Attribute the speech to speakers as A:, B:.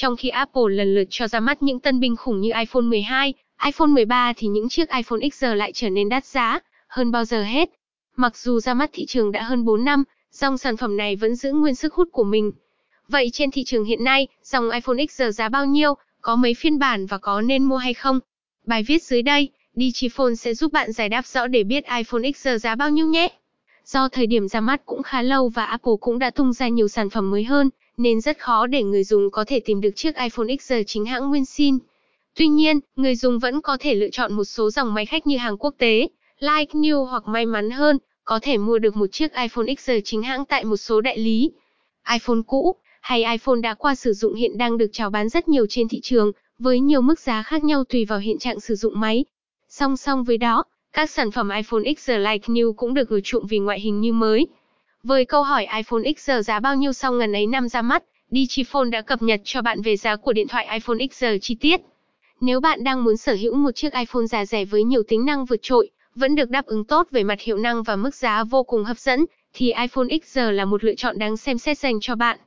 A: Trong khi Apple lần lượt cho ra mắt những tân binh khủng như iPhone 12, iPhone 13 thì những chiếc iPhone X giờ lại trở nên đắt giá hơn bao giờ hết. Mặc dù ra mắt thị trường đã hơn 4 năm, dòng sản phẩm này vẫn giữ nguyên sức hút của mình. Vậy trên thị trường hiện nay, dòng iPhone X giờ giá bao nhiêu, có mấy phiên bản và có nên mua hay không? Bài viết dưới đây, Digiphone sẽ giúp bạn giải đáp rõ để biết iPhone X giờ giá bao nhiêu nhé. Do thời điểm ra mắt cũng khá lâu và Apple cũng đã tung ra nhiều sản phẩm mới hơn, nên rất khó để người dùng có thể tìm được chiếc iPhone X giờ chính hãng nguyên sin. Tuy nhiên, người dùng vẫn có thể lựa chọn một số dòng máy khách như hàng quốc tế, Like New hoặc may mắn hơn, có thể mua được một chiếc iPhone X giờ chính hãng tại một số đại lý. iPhone cũ hay iPhone đã qua sử dụng hiện đang được chào bán rất nhiều trên thị trường, với nhiều mức giá khác nhau tùy vào hiện trạng sử dụng máy. Song song với đó, các sản phẩm iPhone XR Like New cũng được ưa chuộng vì ngoại hình như mới. Với câu hỏi iPhone XR giá bao nhiêu sau ngần ấy năm ra mắt, Digiphone đã cập nhật cho bạn về giá của điện thoại iPhone XR chi tiết. Nếu bạn đang muốn sở hữu một chiếc iPhone giá rẻ với nhiều tính năng vượt trội, vẫn được đáp ứng tốt về mặt hiệu năng và mức giá vô cùng hấp dẫn, thì iPhone XR là một lựa chọn đáng xem xét dành cho bạn.